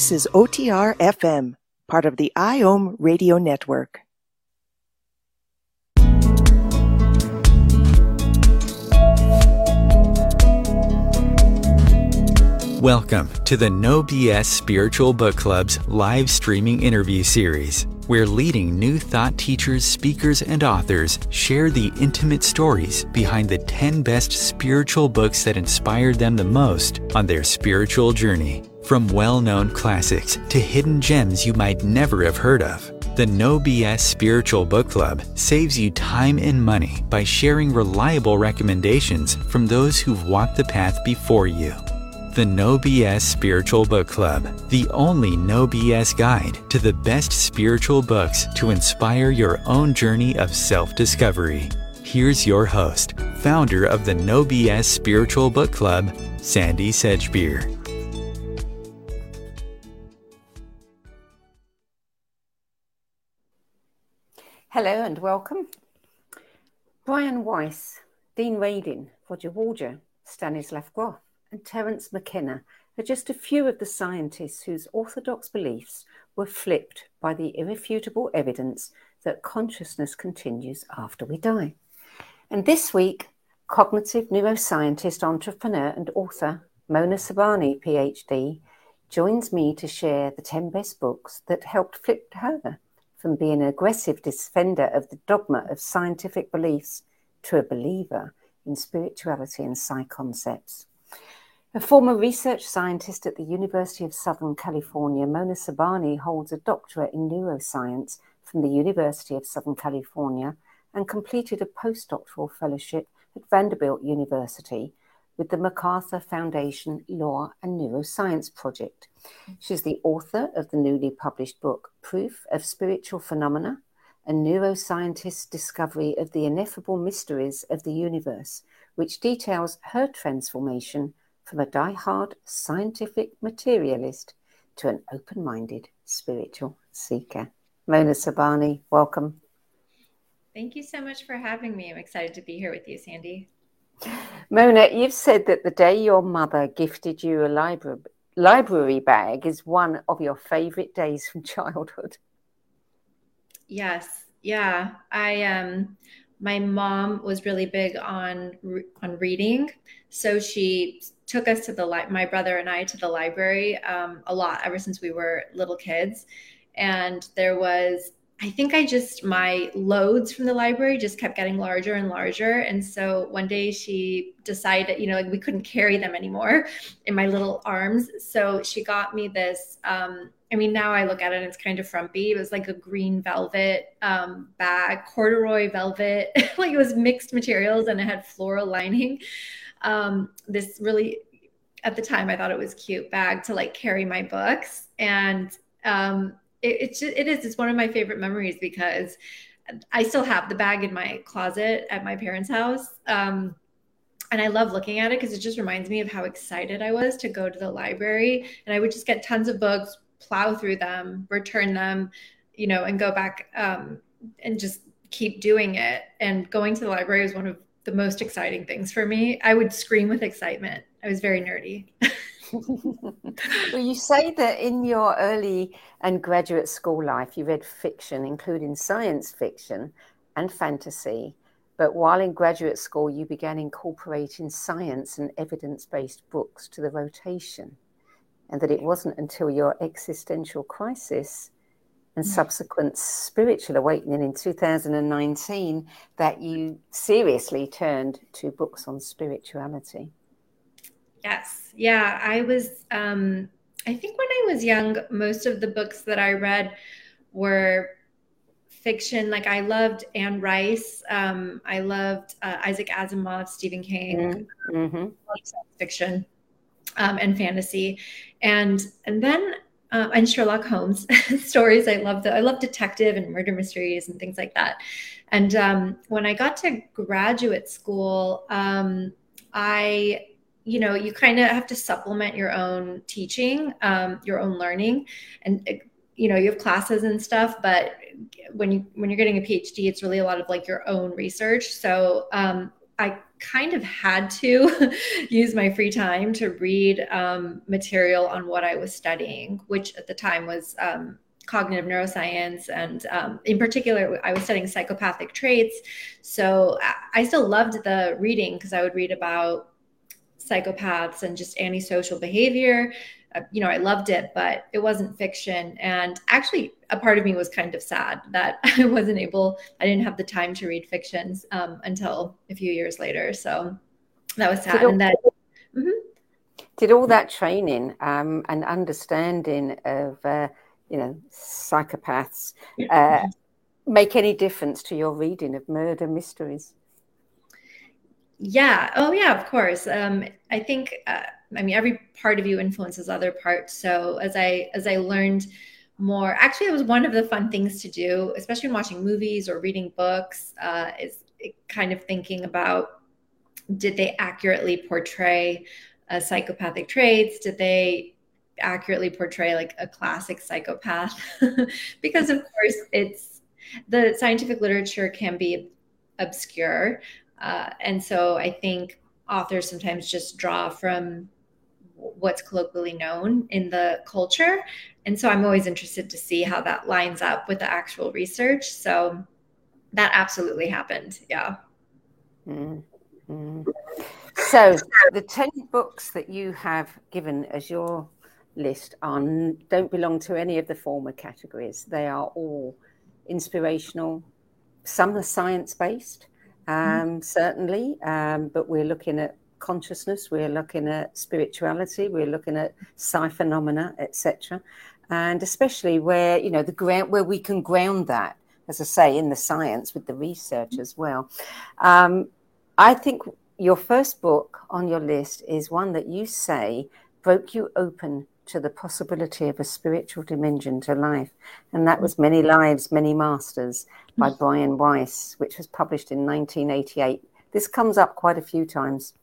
This is OTR FM, part of the IOM radio network. Welcome to the No BS Spiritual Book Club's live streaming interview series, where leading new thought teachers, speakers, and authors share the intimate stories behind the 10 best spiritual books that inspired them the most on their spiritual journey. From well known classics to hidden gems you might never have heard of. The No BS Spiritual Book Club saves you time and money by sharing reliable recommendations from those who've walked the path before you. The No BS Spiritual Book Club, the only no BS guide to the best spiritual books to inspire your own journey of self discovery. Here's your host, founder of the No BS Spiritual Book Club, Sandy Sedgbeer. Hello and welcome. Brian Weiss, Dean Radin, Roger Woolger, Stanislav Grof, and Terence McKenna are just a few of the scientists whose orthodox beliefs were flipped by the irrefutable evidence that consciousness continues after we die. And this week, cognitive neuroscientist, entrepreneur, and author Mona Sobhani, PhD, joins me to share the 10 best books that helped flip her from being an aggressive defender of the dogma of scientific beliefs to a believer in spirituality and psi concepts. A former research scientist at the University of Southern California, Mona Sobhani holds a doctorate in neuroscience from the University of Southern California and completed a postdoctoral fellowship at Vanderbilt University with the MacArthur Foundation Law and Neuroscience Project. She's the author of the newly published book, Proof of Spiritual Phenomena A Neuroscientist's Discovery of the Ineffable Mysteries of the Universe, which details her transformation from a die-hard scientific materialist to an open minded spiritual seeker. Mona Sobhani, welcome. Thank you so much for having me. I'm excited to be here with you, Sandy. Mona, you've said that the day your mother gifted you a library library bag is one of your favorite days from childhood. Yes. Yeah. I um my mom was really big on on reading, so she took us to the li- my brother and I to the library um, a lot ever since we were little kids, and there was I think I just my loads from the library just kept getting larger and larger. And so one day she decided, you know, like we couldn't carry them anymore in my little arms. So she got me this. Um, I mean, now I look at it and it's kind of frumpy. It was like a green velvet um, bag, corduroy velvet, like it was mixed materials and it had floral lining. Um, this really, at the time, I thought it was cute bag to like carry my books. And um, it, it's it is it's one of my favorite memories because I still have the bag in my closet at my parents' house. Um, and I love looking at it because it just reminds me of how excited I was to go to the library. And I would just get tons of books, plow through them, return them, you know, and go back um, and just keep doing it. And going to the library was one of the most exciting things for me. I would scream with excitement. I was very nerdy. well, you say that in your early and graduate school life, you read fiction, including science fiction and fantasy. But while in graduate school, you began incorporating science and evidence based books to the rotation. And that it wasn't until your existential crisis and mm. subsequent spiritual awakening in 2019 that you seriously turned to books on spirituality. Yes. Yeah. I was, um, I think when I was young, most of the books that I read were fiction. Like I loved Anne Rice. Um, I loved uh, Isaac Asimov, Stephen King, mm-hmm. mm-hmm. fiction um, and fantasy. And, and then, uh, and Sherlock Holmes stories. I love the, I love detective and murder mysteries and things like that. And um, when I got to graduate school, um, I you know you kind of have to supplement your own teaching um, your own learning and you know you have classes and stuff but when you when you're getting a phd it's really a lot of like your own research so um, i kind of had to use my free time to read um, material on what I was studying, which at the time was um, cognitive neuroscience. And um, in particular, I was studying psychopathic traits. So I still loved the reading because I would read about psychopaths and just antisocial behavior. Uh, you know, I loved it, but it wasn't fiction. And actually, a part of me was kind of sad that I wasn't able, I didn't have the time to read fictions um, until a few years later. So that was sad. Did and then, mm-hmm. did all that training um, and understanding of, uh, you know, psychopaths uh, make any difference to your reading of murder mysteries? Yeah. Oh, yeah, of course. Um, I think, uh, I mean, every part of you influences other parts. So as I as I learned more, actually, it was one of the fun things to do, especially when watching movies or reading books, uh, is kind of thinking about did they accurately portray uh, psychopathic traits? Did they accurately portray like a classic psychopath? because of course, it's the scientific literature can be obscure, uh, and so I think authors sometimes just draw from what's colloquially known in the culture. And so I'm always interested to see how that lines up with the actual research. So that absolutely happened. Yeah. Mm-hmm. So the 10 books that you have given as your list on don't belong to any of the former categories. They are all inspirational. Some are science based, mm-hmm. um, certainly, um, but we're looking at consciousness, we're looking at spirituality, we're looking at psi phenomena, etc. And especially where you know the ground where we can ground that, as I say, in the science with the research as well. Um, I think your first book on your list is one that you say broke you open to the possibility of a spiritual dimension to life. And that was Many Lives, Many Masters by Brian Weiss, which was published in 1988. This comes up quite a few times.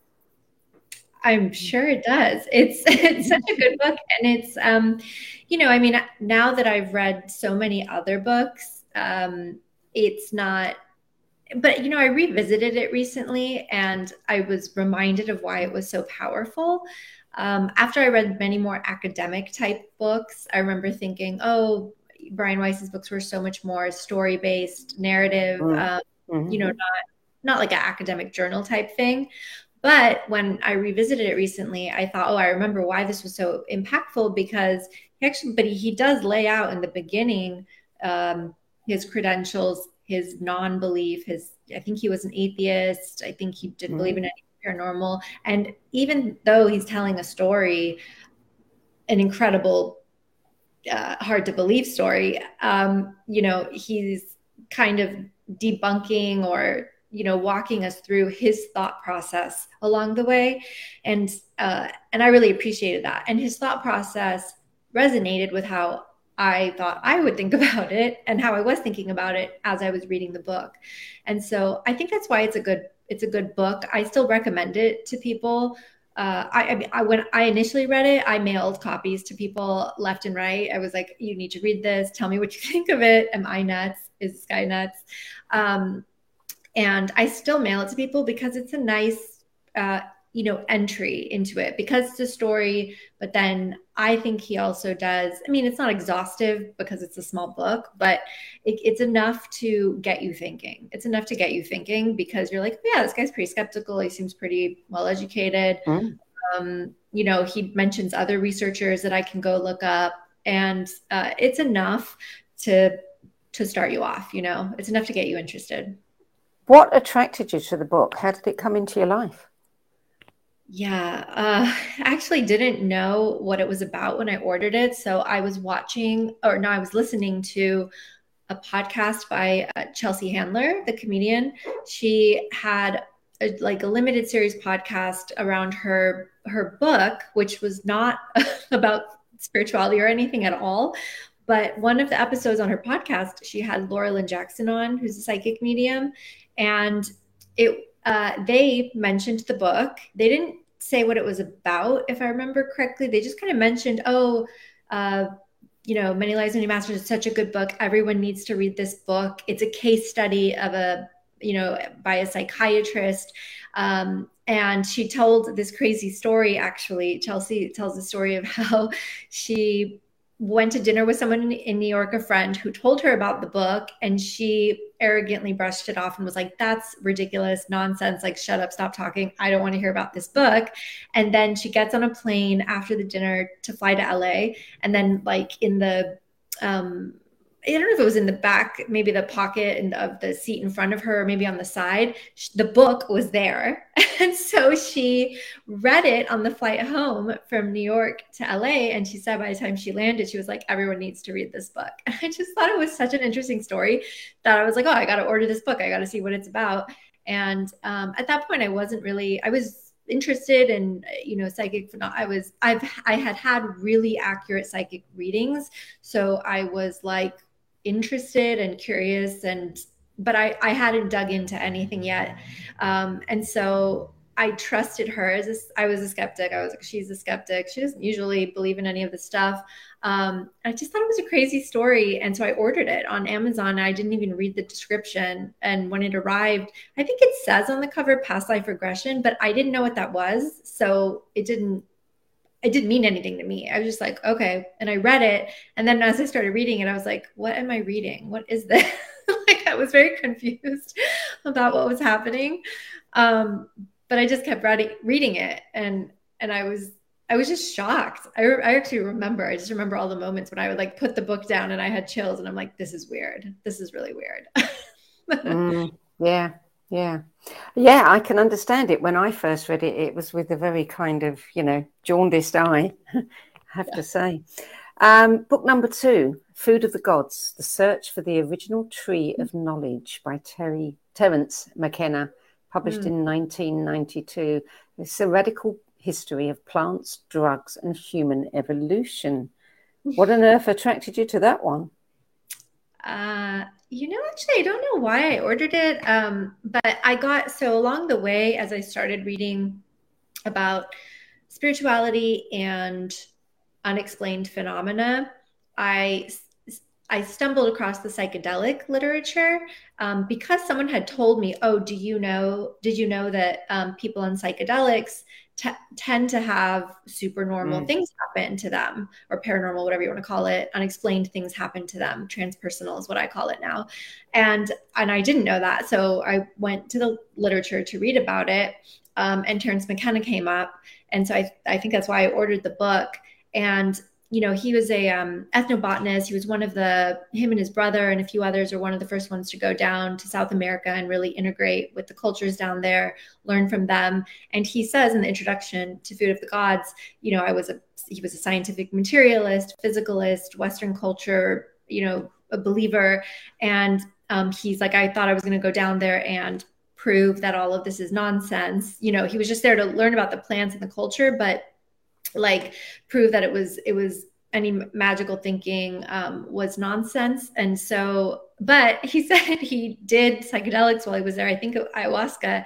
I'm sure it does. It's it's such a good book, and it's um, you know, I mean, now that I've read so many other books, um, it's not. But you know, I revisited it recently, and I was reminded of why it was so powerful. Um, after I read many more academic type books, I remember thinking, "Oh, Brian Weiss's books were so much more story based, narrative. Mm-hmm. Um, mm-hmm. You know, not not like an academic journal type thing." But when I revisited it recently, I thought, oh, I remember why this was so impactful because he actually, but he, does lay out in the beginning um, his credentials, his non belief, his, I think he was an atheist. I think he didn't mm-hmm. believe in any paranormal. And even though he's telling a story, an incredible, uh, hard to believe story, um, you know, he's kind of debunking or you know walking us through his thought process along the way. And uh, and i really appreciated that. And his thought process resonated with how i thought i would think about it and how i was thinking about it as i was reading the book. And so i think that's why it's a good it's a good book. I still recommend it to people uh, I, I, when I initially read it, I mailed copies to people left and right. I was like, "You need to read this. Tell me what you think of it. Am I nuts? Is this guy nuts?" Um, and I still mail it to people because it's a nice, uh, you know, entry into it because it's a story. But then I think he also does. I mean, it's not exhaustive because it's a small book, but it, it's enough to get you thinking. It's enough to get you thinking because you're like, yeah, this guy's pretty skeptical. He seems pretty well educated. Mm. Um, you know, he mentions other researchers that I can go look up, and uh, it's enough to to start you off. You know, it's enough to get you interested. What attracted you to the book? How did it come into your life? Yeah, uh, I actually didn't know what it was about when I ordered it. So I was watching, or no, I was listening to a podcast by uh, Chelsea Handler, the comedian. She had a, like a limited series podcast around her her book, which was not about spirituality or anything at all. But one of the episodes on her podcast, she had Laura Lynne Jackson on, who's a psychic medium, and it uh, they mentioned the book. They didn't say what it was about, if I remember correctly. They just kind of mentioned, oh, uh, you know, Many Lives, Many Masters is such a good book. Everyone needs to read this book. It's a case study of a you know, by a psychiatrist. Um, and she told this crazy story. Actually, Chelsea tells the story of how she went to dinner with someone in New York, a friend who told her about the book, and she arrogantly brushed it off and was like, That's ridiculous, nonsense. Like, shut up, stop talking. I don't want to hear about this book. And then she gets on a plane after the dinner to fly to LA. And then, like, in the um, I don't know if it was in the back, maybe the pocket of the seat in front of her, or maybe on the side. The book was there. And so she read it on the flight home from New York to LA. And she said by the time she landed, she was like, everyone needs to read this book. And I just thought it was such an interesting story that I was like, oh, I got to order this book. I got to see what it's about. And um, at that point, I wasn't really, I was interested in you know psychic i was i've i had had really accurate psychic readings so i was like interested and curious and but I, I hadn't dug into anything yet. Um, and so I trusted her as a, I was a skeptic. I was like, she's a skeptic. She doesn't usually believe in any of the stuff. Um, I just thought it was a crazy story. And so I ordered it on Amazon. I didn't even read the description. And when it arrived, I think it says on the cover past life regression, but I didn't know what that was. So it didn't it didn't mean anything to me. I was just like, okay. And I read it. And then as I started reading it, I was like, what am I reading? What is this? like I was very confused about what was happening. Um, but I just kept reading, reading it and and I was I was just shocked. I, re- I actually remember, I just remember all the moments when I would like put the book down and I had chills and I'm like, this is weird. This is really weird. mm, yeah. Yeah. Yeah, I can understand it. When I first read it, it was with a very kind of, you know, jaundiced eye, I have yeah. to say. Um, book number two, Food of the Gods, The Search for the Original Tree of Knowledge by Terry Terence McKenna, published mm. in 1992. It's a radical history of plants, drugs, and human evolution. What on earth attracted you to that one? Uh, you know, actually, I don't know why I ordered it. Um, but I got so along the way as I started reading about spirituality and unexplained phenomena, I I stumbled across the psychedelic literature um, because someone had told me, "Oh, do you know? Did you know that um, people on psychedelics t- tend to have super normal mm. things happen to them or paranormal whatever you want to call it. Unexplained things happen to them. Transpersonal is what i call it now. And and i didn't know that so i went to the literature to read about it um, and terence mckenna came up. And so I, I think that's why i ordered the book. And you know, he was a um, ethnobotanist. He was one of the him and his brother and a few others are one of the first ones to go down to South America and really integrate with the cultures down there, learn from them. And he says in the introduction to Food of the Gods, you know, I was a he was a scientific materialist, physicalist, Western culture, you know, a believer, and um, he's like, I thought I was going to go down there and prove that all of this is nonsense. You know, he was just there to learn about the plants and the culture, but like prove that it was it was any magical thinking um, was nonsense. And so, but he said he did psychedelics while he was there. I think ayahuasca.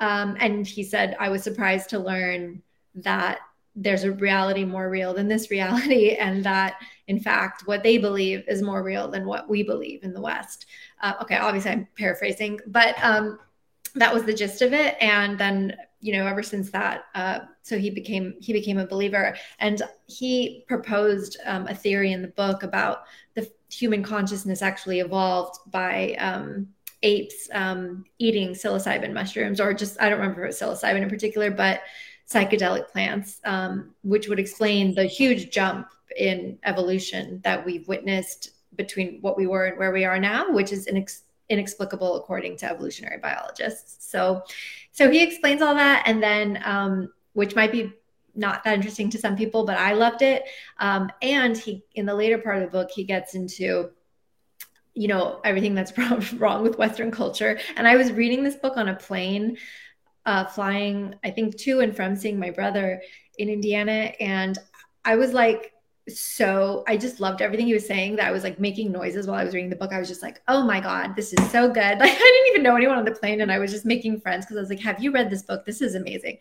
Um, and he said, I was surprised to learn that there's a reality more real than this reality, and that in fact, what they believe is more real than what we believe in the West. Uh, okay, obviously, I'm paraphrasing, but um, that was the gist of it. And then you know ever since that uh, so he became he became a believer. And he proposed um, a theory in the book about the human consciousness actually evolved by um, apes um, eating psilocybin mushrooms or just i don't remember if it was psilocybin in particular but psychedelic plants um, which would explain the huge jump in evolution that we've witnessed between what we were and where we are now which is inex- inexplicable according to evolutionary biologists. So so he explains all that, and then um, which might be not that interesting to some people, but I loved it. Um, and he, in the later part of the book, he gets into you know everything that's wrong with Western culture. And I was reading this book on a plane, uh, flying I think to and from seeing my brother in Indiana, and I was like so I just loved everything he was saying that I was like making noises while I was reading the book. I was just like, oh my God, this is so good. Like I didn't even know anyone on the plane and I was just making friends because I was like, have you read this book? This is amazing.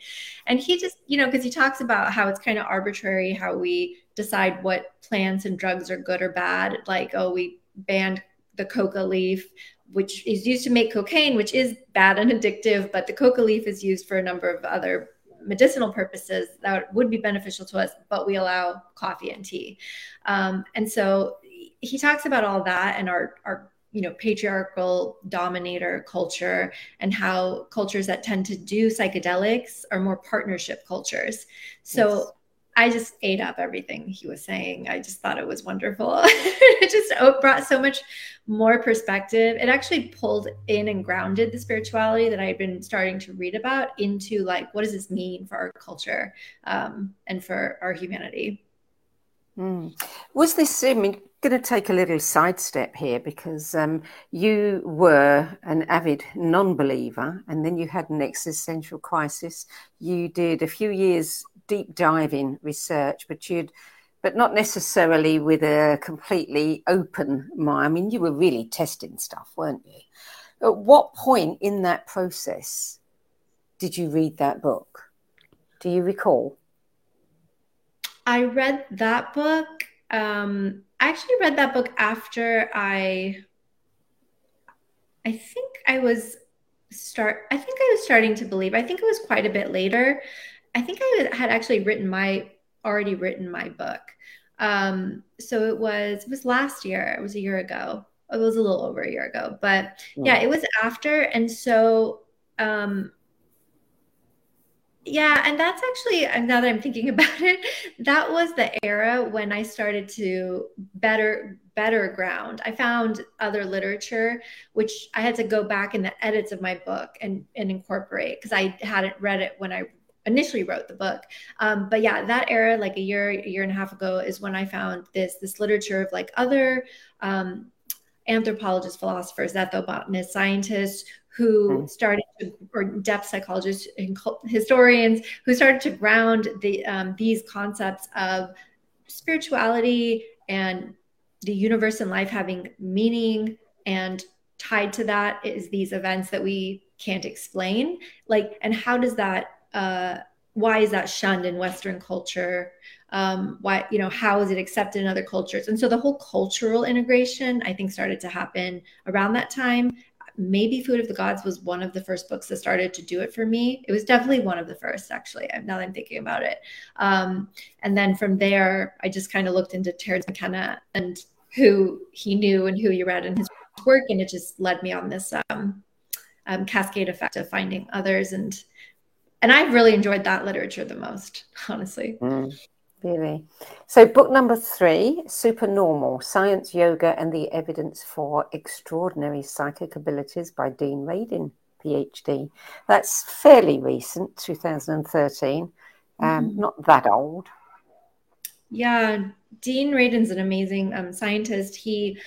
And he just, you know, because he talks about how it's kind of arbitrary how we decide what plants and drugs are good or bad. Like, oh, we banned the coca leaf which is used to make cocaine, which is bad and addictive, but the coca leaf is used for a number of other medicinal purposes that would be beneficial to us, but we allow coffee and tea. Um, and so he talks about all that and our, our you know patriarchal dominator culture and how cultures that tend to do psychedelics are more partnership cultures so yes. I just ate up everything he was saying. I just thought it was wonderful. it just brought so much more perspective. It actually pulled in and grounded the spirituality that I had been starting to read about into like, what does this mean for our culture um, and for our humanity? Mm. Was this, I mean, going to take a little sidestep here because um, you were an avid non believer and then you had an existential crisis. You did a few years deep diving research, but you'd but not necessarily with a completely open mind. I mean, you were really testing stuff, weren't you? At what point in that process did you read that book? Do you recall? I read that book. Um, I actually read that book after I. I think I was start. I think I was starting to believe. I think it was quite a bit later. I think I had actually written my already written my book. Um, so it was it was last year. It was a year ago. It was a little over a year ago, but yeah, it was after. And so um, yeah, and that's actually now that I'm thinking about it, that was the era when I started to better better ground. I found other literature which I had to go back in the edits of my book and and incorporate because I hadn't read it when I initially wrote the book. Um, but yeah, that era, like a year, a year and a half ago, is when I found this this literature of like other um, anthropologists, philosophers, ethnobotanists, scientists who mm-hmm. started to, or depth psychologists and historians who started to ground the um, these concepts of spirituality and the universe and life having meaning and tied to that is these events that we can't explain like and how does that uh, why is that shunned in Western culture? Um, why, you know, how is it accepted in other cultures? And so the whole cultural integration, I think, started to happen around that time. Maybe Food of the Gods was one of the first books that started to do it for me. It was definitely one of the first, actually, now that I'm thinking about it. Um, and then from there, I just kind of looked into Terence McKenna and who he knew and who he read in his work. And it just led me on this um, um, cascade effect of finding others and and I've really enjoyed that literature the most, honestly. Mm, really. So, book number three Supernormal Science, Yoga, and the Evidence for Extraordinary Psychic Abilities by Dean Radin, PhD. That's fairly recent, 2013. Um, mm-hmm. Not that old. Yeah, Dean Radin's an amazing um, scientist. He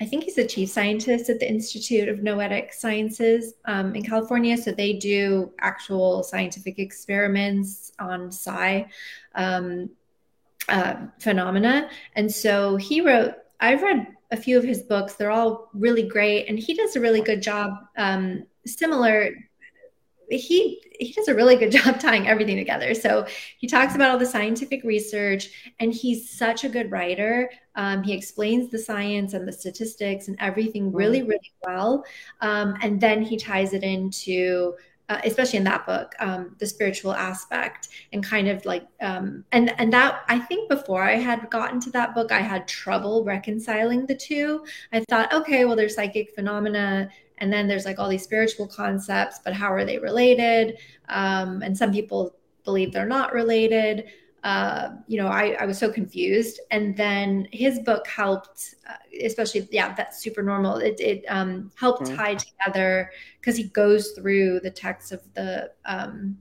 I think he's a chief scientist at the Institute of Noetic Sciences um, in California. So they do actual scientific experiments on psi um, uh, phenomena. And so he wrote, I've read a few of his books. They're all really great. And he does a really good job, um, similar he he does a really good job tying everything together. So he talks about all the scientific research, and he's such a good writer. Um, he explains the science and the statistics and everything really, really well. Um, and then he ties it into uh, especially in that book, um, the spiritual aspect and kind of like, um, and and that I think before I had gotten to that book, I had trouble reconciling the two. I thought, okay, well, there's psychic phenomena and then there's like all these spiritual concepts but how are they related um, and some people believe they're not related uh, you know I, I was so confused and then his book helped uh, especially yeah that's super normal it, it um, helped mm-hmm. tie together because he goes through the text of the um,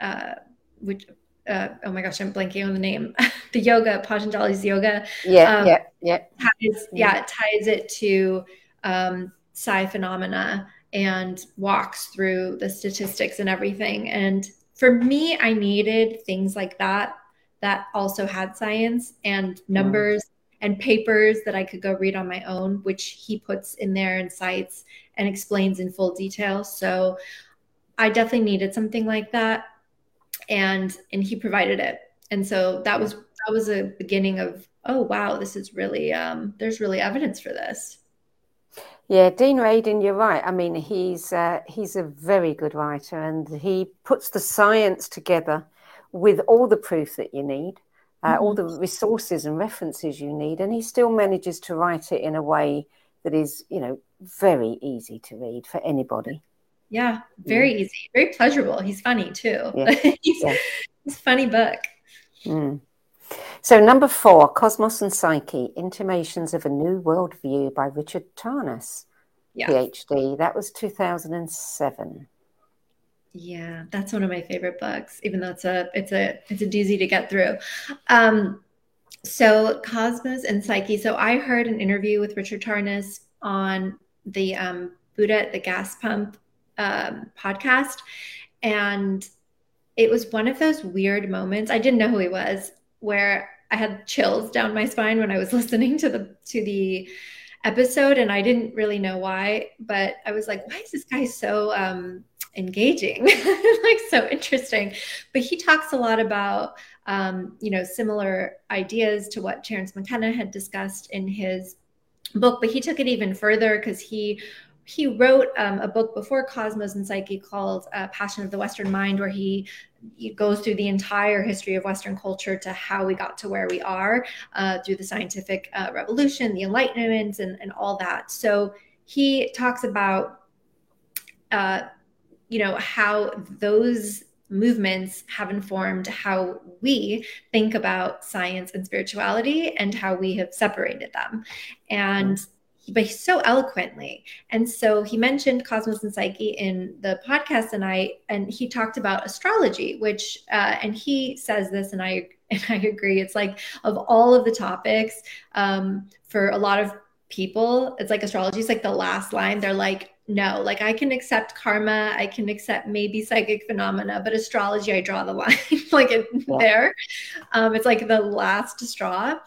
uh, which uh, oh my gosh, I'm blanking on the name. the yoga, Patanjali's yoga. Yeah, um, yeah, yeah. Ties, yeah, it ties it to um, psi phenomena and walks through the statistics and everything. And for me, I needed things like that that also had science and mm. numbers mm. and papers that I could go read on my own, which he puts in there and cites and explains in full detail. So I definitely needed something like that. And and he provided it. And so that was that was a beginning of, oh wow, this is really um, there's really evidence for this. Yeah, Dean Radin, you're right. I mean, he's uh, he's a very good writer, and he puts the science together with all the proof that you need, uh, mm-hmm. all the resources and references you need, and he still manages to write it in a way that is, you know, very easy to read for anybody. Yeah, very mm. easy, very pleasurable. He's funny too. Yeah. he's, yeah. he's a funny book. Mm. So, number four, Cosmos and Psyche Intimations of a New Worldview by Richard Tarnas, yeah. PhD. That was 2007. Yeah, that's one of my favorite books, even though it's a it's a it's a doozy to get through. Um, so Cosmos and Psyche. So I heard an interview with Richard Tarnas on the um, Buddha at the Gas Pump um, podcast, and it was one of those weird moments. I didn't know who he was, where I had chills down my spine when I was listening to the to the episode, and I didn't really know why. But I was like, "Why is this guy so um, engaging? like so interesting?" But he talks a lot about um, you know similar ideas to what Terence McKenna had discussed in his book, but he took it even further because he he wrote um, a book before Cosmos and Psyche called uh, Passion of the Western Mind, where he, he, goes through the entire history of Western culture to how we got to where we are uh, through the scientific uh, revolution, the Enlightenment, and, and all that. So he talks about, uh, you know, how those movements have informed how we think about science and spirituality and how we have separated them. And but so eloquently. And so he mentioned Cosmos and Psyche in the podcast, and I and he talked about astrology, which uh, and he says this, and I and I agree. It's like of all of the topics um, for a lot of people, it's like astrology is like the last line. They're like, no, like I can accept karma, I can accept maybe psychic phenomena, but astrology, I draw the line like it, yeah. there. Um, it's like the last straw,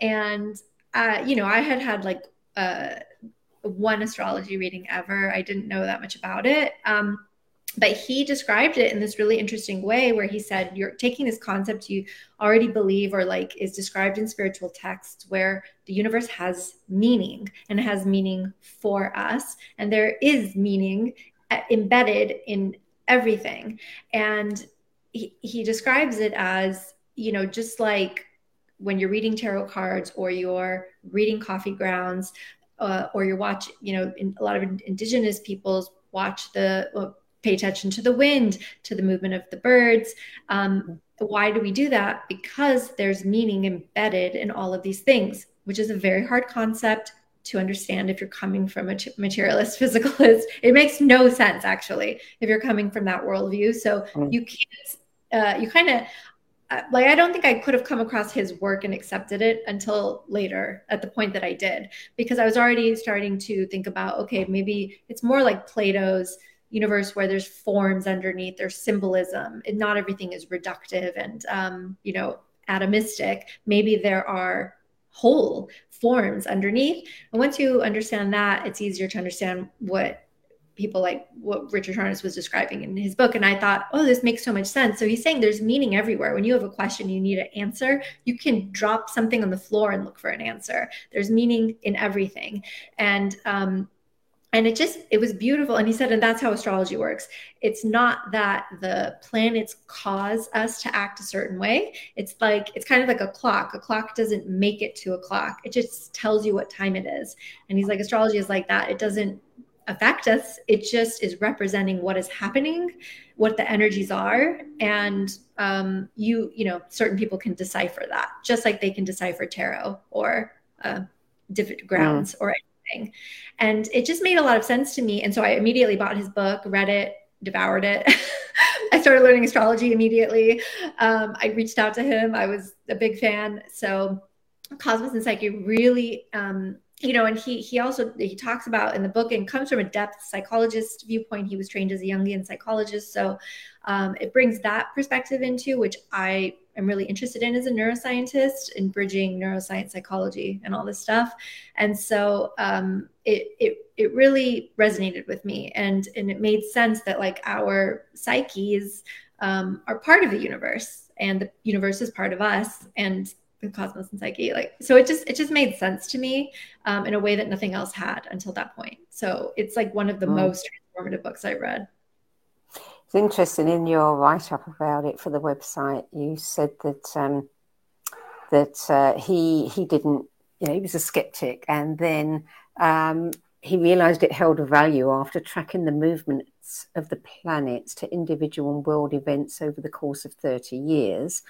and uh, you know, I had had like uh, one astrology reading ever. I didn't know that much about it. Um, but he described it in this really interesting way where he said you're taking this concept you already believe or like is described in spiritual texts where the universe has meaning and has meaning for us and there is meaning uh, embedded in everything and he, he describes it as you know just like when you're reading tarot cards or you're reading coffee grounds uh, or you're watching, you know, in, a lot of indigenous peoples watch the, well, pay attention to the wind, to the movement of the birds. Um, why do we do that? Because there's meaning embedded in all of these things, which is a very hard concept to understand if you're coming from a materialist physicalist. It makes no sense actually if you're coming from that worldview. So mm. you can't. Uh, you kind of like I don't think I could have come across his work and accepted it until later at the point that I did because I was already starting to think about okay maybe it's more like Plato's universe where there's forms underneath there's symbolism and not everything is reductive and um, you know atomistic. Maybe there are whole forms underneath. And once you understand that it's easier to understand what people like what Richard Tarnas was describing in his book. And I thought, oh, this makes so much sense. So he's saying there's meaning everywhere. When you have a question, you need an answer. You can drop something on the floor and look for an answer. There's meaning in everything. And um, and it just it was beautiful and he said and that's how astrology works it's not that the planets cause us to act a certain way it's like it's kind of like a clock a clock doesn't make it to a clock it just tells you what time it is and he's like astrology is like that it doesn't affect us. It just is representing what is happening, what the energies are, and um, you you know certain people can decipher that, just like they can decipher tarot or uh, different grounds mm. or anything. And it just made a lot of sense to me, and so I immediately bought his book, read it, devoured it. I started learning astrology immediately. Um, I reached out to him. I was a big fan. So Cosmos and Psyche really um, you know, and he he also he talks about in the book and comes from a depth psychologist viewpoint. He was trained as a Jungian psychologist, so um, it brings that perspective into which I am really interested in as a neuroscientist in bridging neuroscience, psychology, and all this stuff. And so um, it it it really resonated with me, and and it made sense that like our psyches um, are part of the universe, and the universe is part of us, and the cosmos and psyche like so it just it just made sense to me um, in a way that nothing else had until that point so it's like one of the mm. most transformative books i read it's interesting in your write-up about it for the website you said that um, that uh, he he didn't you know he was a skeptic and then um, he realized it held a value after tracking the movements of the planets to individual and world events over the course of 30 years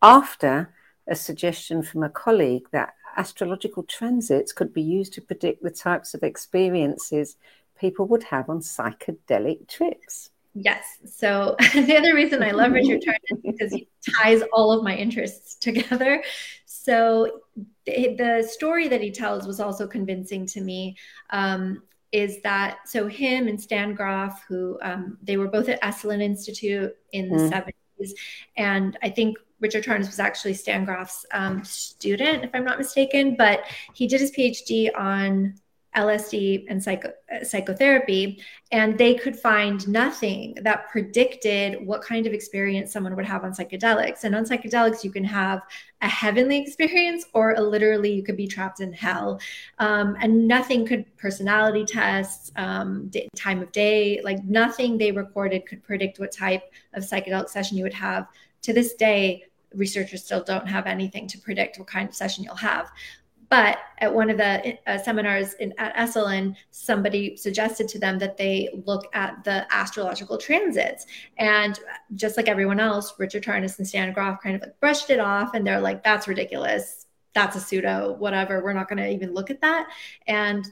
after a suggestion from a colleague that astrological transits could be used to predict the types of experiences people would have on psychedelic trips. Yes. So the other reason I love Richard Tarn is because he ties all of my interests together. So the, story that he tells was also convincing to me. Um, is that so him and Stan Grof, who um, they were both at Esalen Institute in the mm. 70s, and I think Richard Tarnas was actually Stan Grof's um, student, if I'm not mistaken, but he did his PhD on LSD and psycho, uh, psychotherapy, and they could find nothing that predicted what kind of experience someone would have on psychedelics. And on psychedelics, you can have a heavenly experience, or a, literally you could be trapped in hell. Um, and nothing could personality tests, um, time of day, like nothing they recorded could predict what type of psychedelic session you would have to this day, researchers still don't have anything to predict what kind of session you'll have. But at one of the uh, seminars in, at Esalen, somebody suggested to them that they look at the astrological transits. And just like everyone else, Richard Tarnas and Stan Grof kind of like brushed it off and they're like, that's ridiculous. That's a pseudo, whatever. We're not going to even look at that. And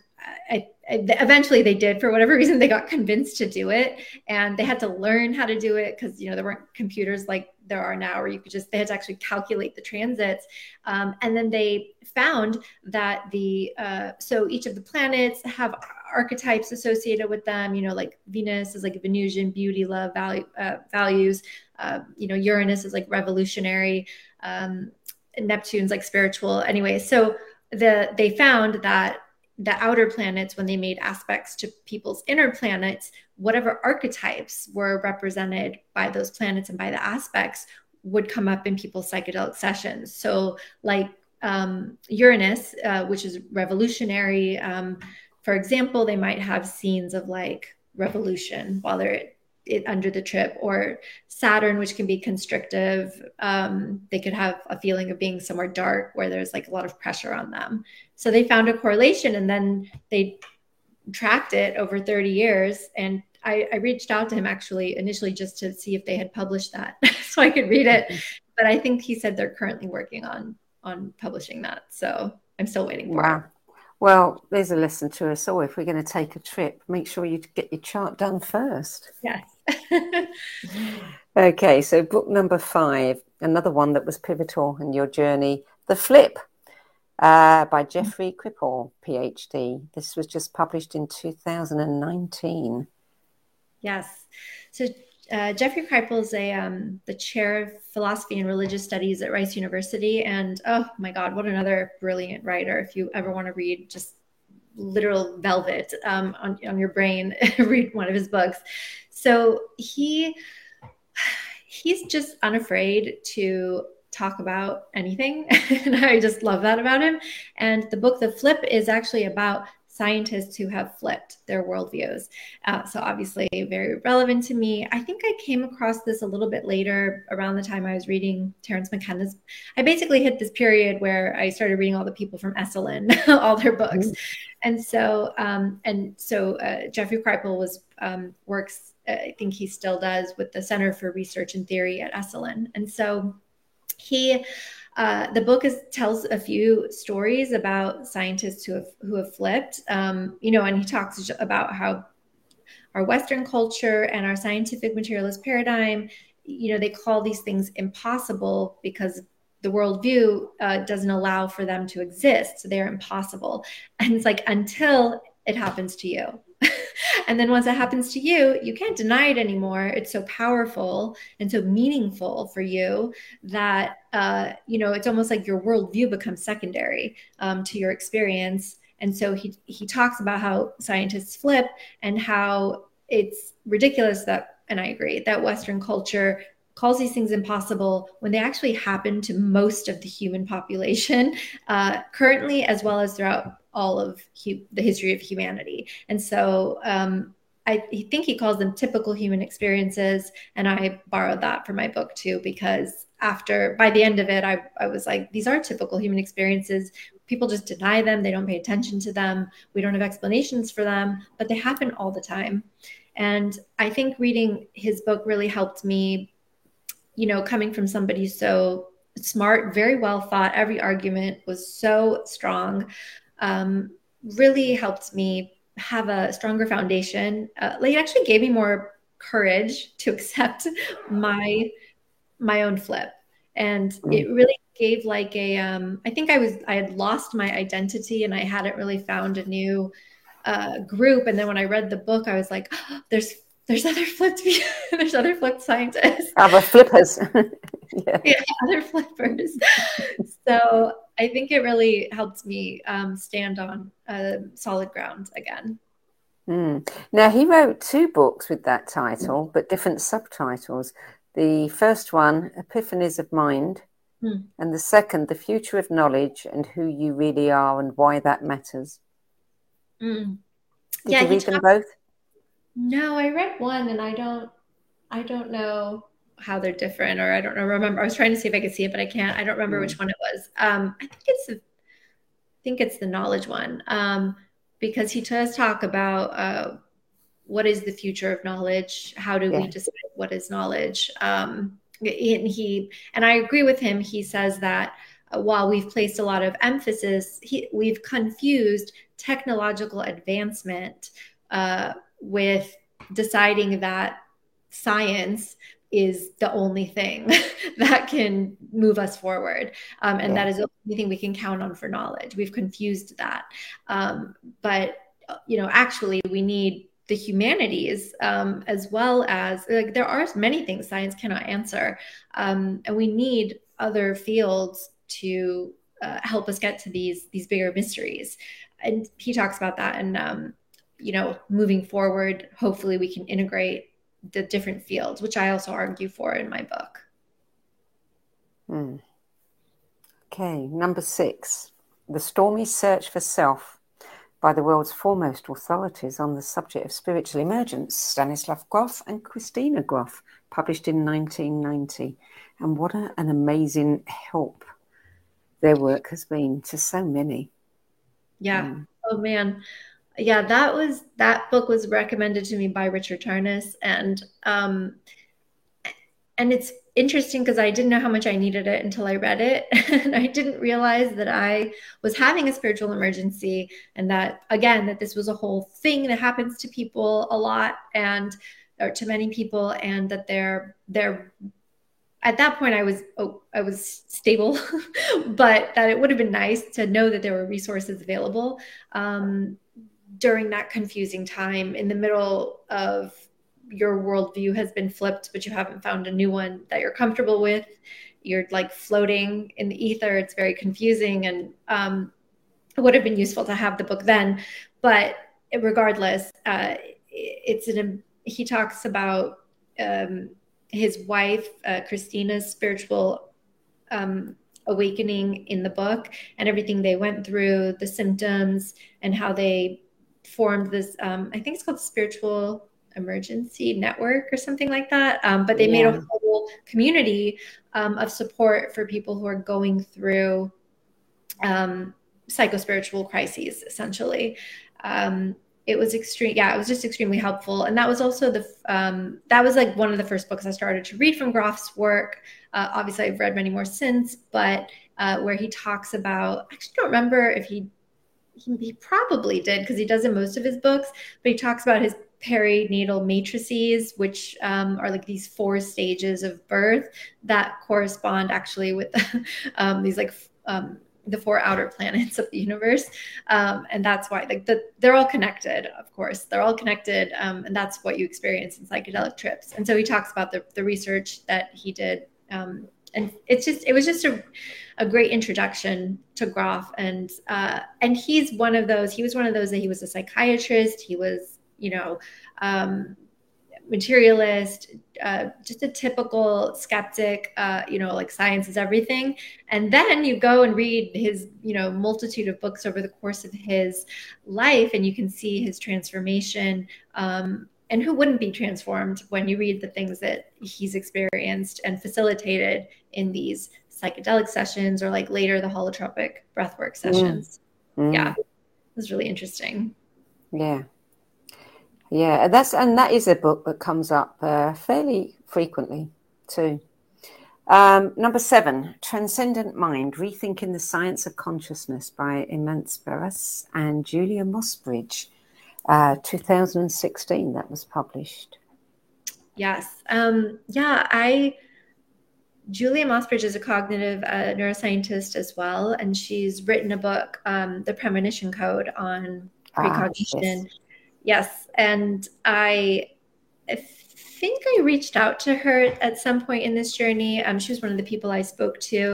I, I, eventually they did for whatever reason they got convinced to do it and they had to learn how to do it because you know there weren't computers like there are now where you could just they had to actually calculate the transits um, and then they found that the uh, so each of the planets have archetypes associated with them you know like venus is like venusian beauty love value uh, values uh, you know uranus is like revolutionary um, neptune's like spiritual. Anyway so the they found that the outer planets when they made aspects to people's inner planets whatever archetypes were represented by those planets and by the aspects would come up in people's psychedelic sessions. So like um, uranus uh, which is revolutionary um, for example they might have scenes of like revolution while they're it under the trip or saturn which can be constrictive um, they could have a feeling of being somewhere dark where there's like a lot of pressure on them so they found a correlation and then they tracked it over 30 years and I, I reached out to him actually initially just to see if they had published that so i could read it but i think he said they're currently working on on publishing that so i'm still waiting for wow. it well, there's a lesson to us all. If we're going to take a trip, make sure you get your chart done first. Yes. okay, so book number five, another one that was pivotal in your journey, The Flip uh, by Jeffrey Kripal, PhD. This was just published in 2019. Yes. So uh, Jeffrey Kripal is a um, the chair of philosophy and religious studies at Rice University, and oh my God, what another brilliant writer! If you ever want to read just literal velvet um, on on your brain, read one of his books. So he he's just unafraid to talk about anything, and I just love that about him. And the book, The Flip, is actually about scientists who have flipped their worldviews. Uh, so, obviously, very relevant to me. I think I came across this a little bit later around the time I was reading Terence McKenna's. I basically hit this period where I started reading all the people from Esalen, all their books. Mm-hmm. And so, um, and so uh, Jeffrey Kripal was um, works, I think he still does, with the Center for Research and Theory at Esalen. And so he uh, the book is, tells a few stories about scientists who have who have flipped. Um, you know, and he talks about how our Western culture and our scientific materialist paradigm, you know, they call these things impossible because the worldview uh, doesn't allow for them to exist. So they're impossible. And it's like until it happens to you. And then once it happens to you, you can't deny it anymore. It's so powerful and so meaningful for you that uh, you know it's almost like your worldview becomes secondary um, to your experience. And so he he talks about how scientists flip and how it's ridiculous that, and I agree that Western culture calls these things impossible when they actually happen to most of the human population uh, currently, as well as throughout all of the history of humanity. And so um, I think he calls them typical human experiences. And I borrowed that for my book too, because after, by the end of it, I, I was like, these are typical human experiences. People just deny them, they don't pay attention to them, we don't have explanations for them, but they happen all the time. And I think reading his book really helped me, you know, coming from somebody so smart, very well thought, every argument was so strong, um, really helped me have a stronger foundation. Uh, like it actually gave me more courage to accept my my own flip, and mm. it really gave like a. Um, I think I was I had lost my identity and I hadn't really found a new uh, group. And then when I read the book, I was like, oh, there's there's other flipped there's other flipped scientists other flippers yeah. yeah. other flippers so i think it really helped me um, stand on a solid ground again mm. now he wrote two books with that title but different subtitles the first one epiphanies of mind mm. and the second the future of knowledge and who you really are and why that matters mm. did yeah, you read them both no, I read one and I don't I don't know how they're different or I don't know remember I was trying to see if I could see it but I can't. I don't remember mm. which one it was. Um I think it's the I think it's the knowledge one. Um because he does talk about uh what is the future of knowledge? How do yeah. we decide what is knowledge? Um and he and I agree with him. He says that uh, while we've placed a lot of emphasis, he, we've confused technological advancement uh, with deciding that science is the only thing that can move us forward. Um, and yeah. that is the only thing we can count on for knowledge. We've confused that. Um, but, you know, actually, we need the humanities um, as well as, like, there are many things science cannot answer. Um, and we need other fields to uh, help us get to these these bigger mysteries. And he talks about that in um, you know, moving forward, hopefully we can integrate the different fields, which I also argue for in my book. Hmm. Okay, number six The Stormy Search for Self by the world's foremost authorities on the subject of spiritual emergence, Stanislav Grof and Christina Grof, published in 1990. And what a, an amazing help their work has been to so many. Yeah. Mm. Oh, man yeah, that was that book was recommended to me by Richard Tarnas, and um, and it's interesting because I didn't know how much I needed it until I read it, and I didn't realize that I was having a spiritual emergency, and that again that this was a whole thing that happens to people a lot, and or to many people, and that they're they're at that point I was oh, I was stable, but that it would have been nice to know that there were resources available. Um, during that confusing time in the middle of your worldview has been flipped, but you haven't found a new one that you're comfortable with. You're like floating in the ether. It's very confusing. And um, it would have been useful to have the book then. But regardless, uh, it's an, he talks about um, his wife, uh, Christina's spiritual um, awakening in the book and everything they went through, the symptoms, and how they formed this um, i think it's called spiritual emergency network or something like that. Um, but they yeah. made a whole community um, of support for people who are going through um, psychospiritual crises essentially. Um, it was extreme yeah it was just extremely helpful. And that was also the um, that was like one of the first books i started to read from Grof's work. Uh, obviously i've read many more since but uh, where he talks about i actually don't remember if he he, he probably did because he does in most of his books, but he talks about his perinatal matrices, which um, are like these four stages of birth that correspond actually with um, these like um, the four outer planets of the universe, um, and that's why like the, they're all connected. Of course, they're all connected, um, and that's what you experience in psychedelic trips. And so he talks about the the research that he did, um, and it's just it was just a a great introduction to Grof, and uh, and he's one of those. He was one of those that he was a psychiatrist. He was, you know, um, materialist, uh, just a typical skeptic, uh, you know, like science is everything. And then you go and read his, you know, multitude of books over the course of his life, and you can see his transformation. Um, and who wouldn't be transformed when you read the things that he's experienced and facilitated in these psychedelic sessions or like later the holotropic breathwork sessions? Mm. Mm. Yeah, it was really interesting. Yeah. Yeah, that's and that is a book that comes up uh, fairly frequently too. Um, number seven, Transcendent Mind: Rethinking the Science of Consciousness by Imants Barušs and Julia Mossbridge, uh, 2016. That was published. Yes, um, yeah, I. Julia Mossbridge is a cognitive uh, neuroscientist as well, and she's written a book, um, The Premonition Code, on ah, precognition. Ah, yes Yes. And I, I think I reached out to her at some point in this journey. Um, she was one of the people I spoke to.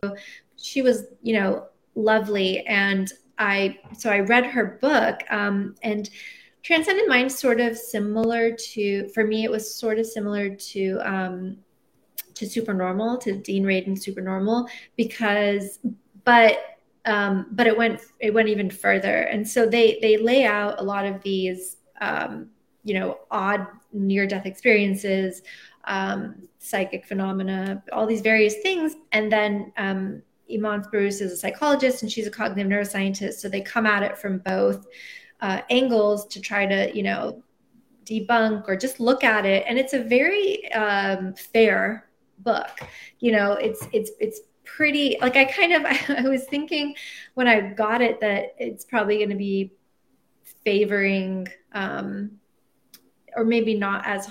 She was, you know, lovely. And I, so I read her book um, and Transcendent Mind sort of similar to, for me, it was sort of similar to, um, to Supernormal, to Dean Radin Supernormal, because, but um, but it went it went even further and so they they lay out a lot of these um, you know, odd near death experiences, um, psychic phenomena, all these various things. And then um, Imants Barušs is a psychologist and she's a cognitive neuroscientist. So they come at it from both uh, angles to try to, you know, debunk or just look at it. And it's a very um, fair book. You know, it's it's it's pretty like I kind of I was thinking when I got it that it's probably going to be favoring um, or maybe not as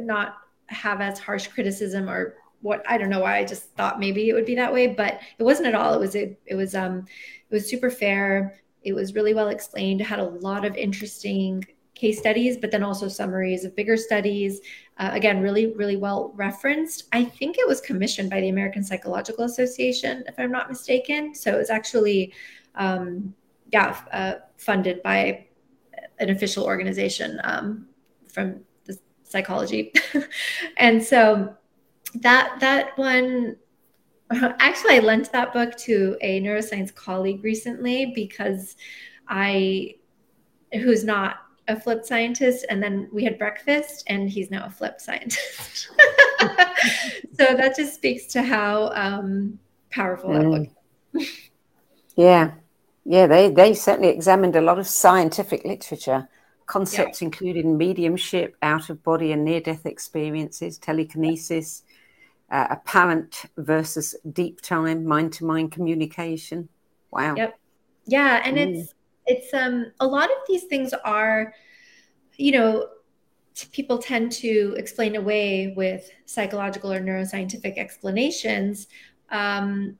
not have as harsh criticism or what I don't know why I just thought maybe it would be that way, but it wasn't at all. It was it, it was um it was super fair. It was really well explained. Had a lot of interesting case studies, but then also summaries of bigger studies. Uh, again, really, really well referenced. I think it was commissioned by the American Psychological Association, if I'm not mistaken. So it was actually, um, yeah, uh, funded by an official organization um, from the psychology. and so that that one actually I lent that book to a neuroscience colleague recently because I who's not a flip scientist and then we had breakfast and he's now a flip scientist. so that just speaks to how um, powerful mm. that book. yeah. Yeah, they, they certainly examined a lot of scientific literature, concepts yeah. including mediumship, out of body and near death experiences, telekinesis, uh, apparent versus deep time, mind to mind communication. Wow. Yep. Yeah. And mm. it's, it's, um, a lot of these things are, you know, people tend to explain away with psychological or neuroscientific explanations. Um,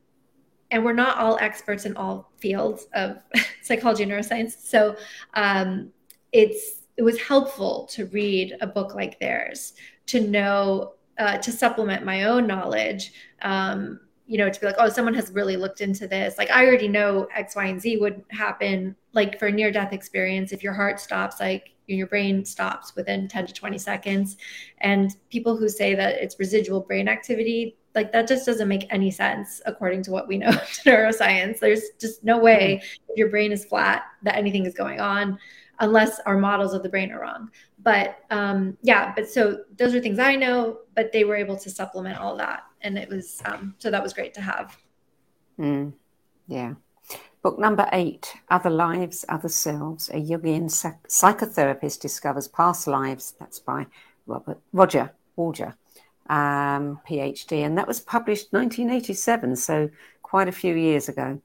and we're not all experts in all fields of psychology and neuroscience. So um, it's it was helpful to read a book like theirs to know uh, to supplement my own knowledge. Um, you know, to be like, oh, someone has really looked into this. Like, I already know X, Y, and Z would happen. Like for a near death experience, if your heart stops, like your brain stops within 10 to 20 seconds. And people who say that it's residual brain activity, like that just doesn't make any sense according to what we know to neuroscience there's just no way mm-hmm. if your brain is flat that anything is going on unless our models of the brain are wrong. But um, yeah but so those are things i know but they were able to supplement all that. And it was um, so that was great to have. Mm, yeah. Book number eight other lives other selves. A jungian psych- psychotherapist discovers past lives. That's by robert roger Woolger um, PhD, and that was published 1987, so quite a few years ago.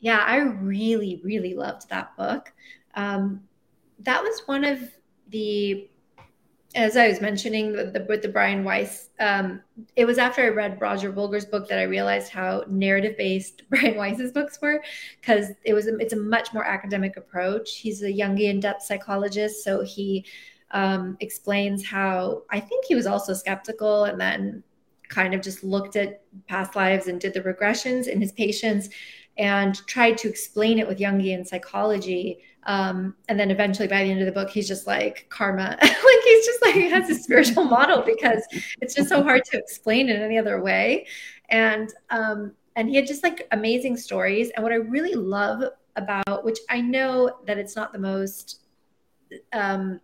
Yeah, I really, really loved that book. Um, that was one of the, as I was mentioning the, the, with the Brian Weiss, um, it was after I read Roger Woolger's book that I realized how narrative based Brian Weiss's books were, because it was a, it's a much more academic approach. He's a Jungian depth psychologist, so he um, explains how I think he was also skeptical and then kind of just looked at past lives and did the regressions in his patients and tried to explain it with Jungian psychology. Um, and then eventually by the end of the book, he's just like karma, like he's just like he has a spiritual model because it's just so hard to explain in any other way. And um, and he had just like amazing stories. And what I really love about, which I know that it's not the most um,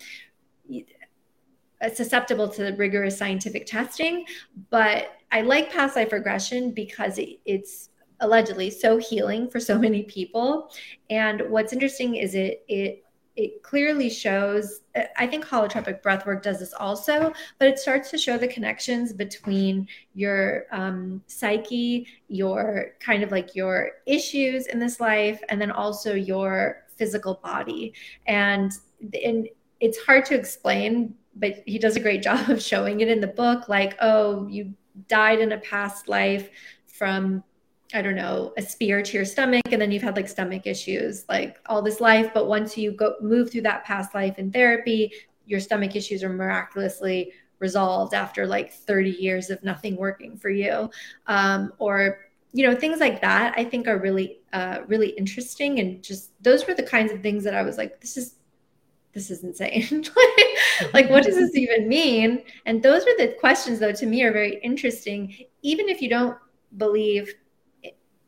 susceptible to rigorous scientific testing, but I like past life regression because it, it's allegedly so healing for so many people. And what's interesting is it it it clearly shows i think holotropic breathwork does this also but it starts to show the connections between your um, psyche your kind of like your issues in this life and then also your physical body and and it's hard to explain but he does a great job of showing it in the book like oh you died in a past life from I don't know, a spear to your stomach, and then you've had like stomach issues like all this life. But once you go move through that past life in therapy, your stomach issues are miraculously resolved after like 30 years of nothing working for you. Um, or you know things like that i think are really uh, really interesting and just those were the kinds of things that i was like this is this is insane like what does this even mean and those are the questions though to me are very interesting even if you don't believe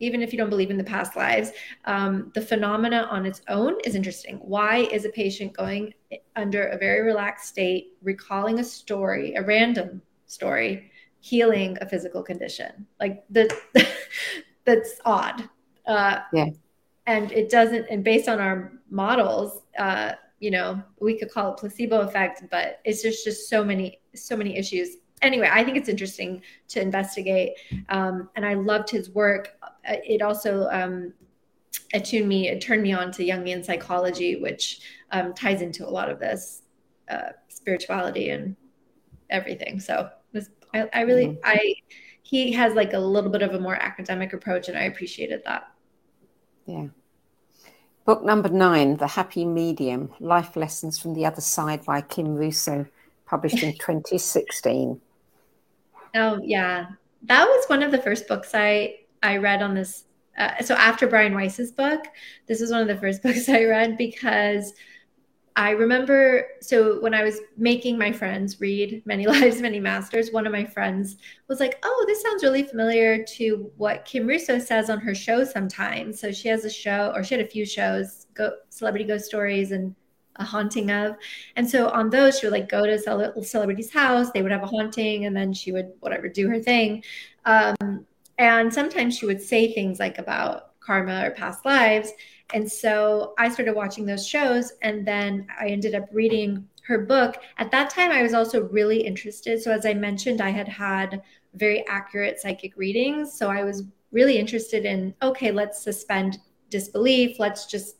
even if you don't believe in the past lives, um, the phenomena on its own is interesting. Why is a patient going under a very relaxed state, recalling a story, a random story, healing a physical condition? Like the, that's odd. Uh, yeah. And it doesn't, and based on our models, uh, you know, we could call it placebo effect, but it's just just so many so many issues anyway, I think it's interesting to investigate. Um, and I loved his work. Uh, it also um, attuned me, it turned me on to Jungian psychology, which um, ties into a lot of this uh, spirituality and everything. So this, I, I really, mm-hmm. I, he has like a little bit of a more academic approach, and I appreciated that. Yeah. Book number nine, The Happy Medium Life Lessons from the Other Side by Kim Russo, published in 2016. Oh yeah, that was one of the first books I I read on this. Uh, so after Brian Weiss's book, this was one of the first books I read because I remember. So when I was making my friends read Many Lives, Many Masters, one of my friends was like, "Oh, this sounds really familiar to what Kim Russo says on her show sometimes." So she has a show, or she had a few shows, go Celebrity Ghost Stories and a haunting of. And so on those, she would like go to a celebrity's house, they would have a haunting, and then she would whatever do her thing. Um, and sometimes she would say things like about karma or past lives. And so I started watching those shows, and then I ended up reading her book. At that time, I was also really interested. So, as I mentioned, I had had very accurate psychic readings. So, I was really interested in okay, let's suspend disbelief. Let's just